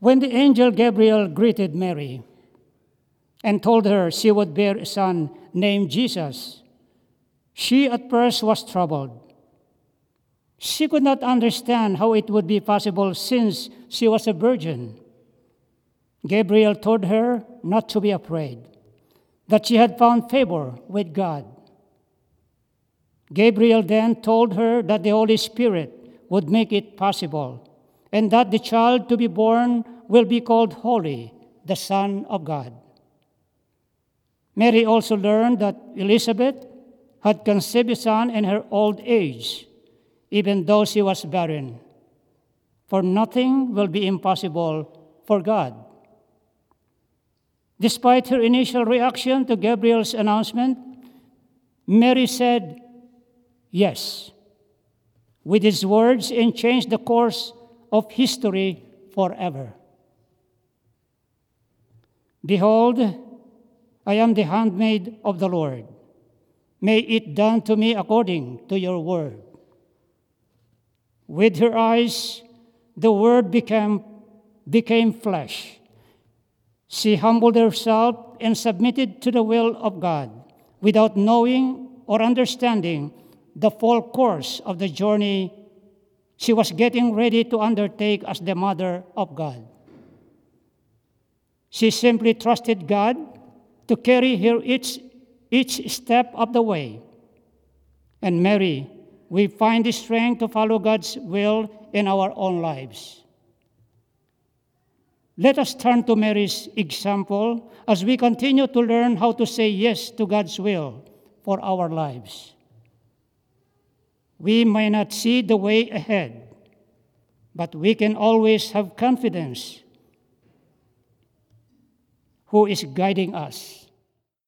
When the angel Gabriel greeted Mary and told her she would bear a son named Jesus, she at first was troubled. She could not understand how it would be possible since she was a virgin. Gabriel told her not to be afraid, that she had found favor with God. Gabriel then told her that the Holy Spirit would make it possible, and that the child to be born will be called Holy, the Son of God. Mary also learned that Elizabeth had conceived a son in her old age, even though she was barren. For nothing will be impossible for God. Despite her initial reaction to Gabriel's announcement, Mary said yes with his words and changed the course of history forever. Behold, I am the handmaid of the Lord. May it done to me according to your word. With her eyes, the word became, became flesh. She humbled herself and submitted to the will of God without knowing or understanding the full course of the journey she was getting ready to undertake as the mother of God. She simply trusted God to carry her each, each step of the way. And Mary, we find the strength to follow God's will in our own lives. Let us turn to Mary's example as we continue to learn how to say yes to God's will for our lives. We may not see the way ahead, but we can always have confidence who is guiding us.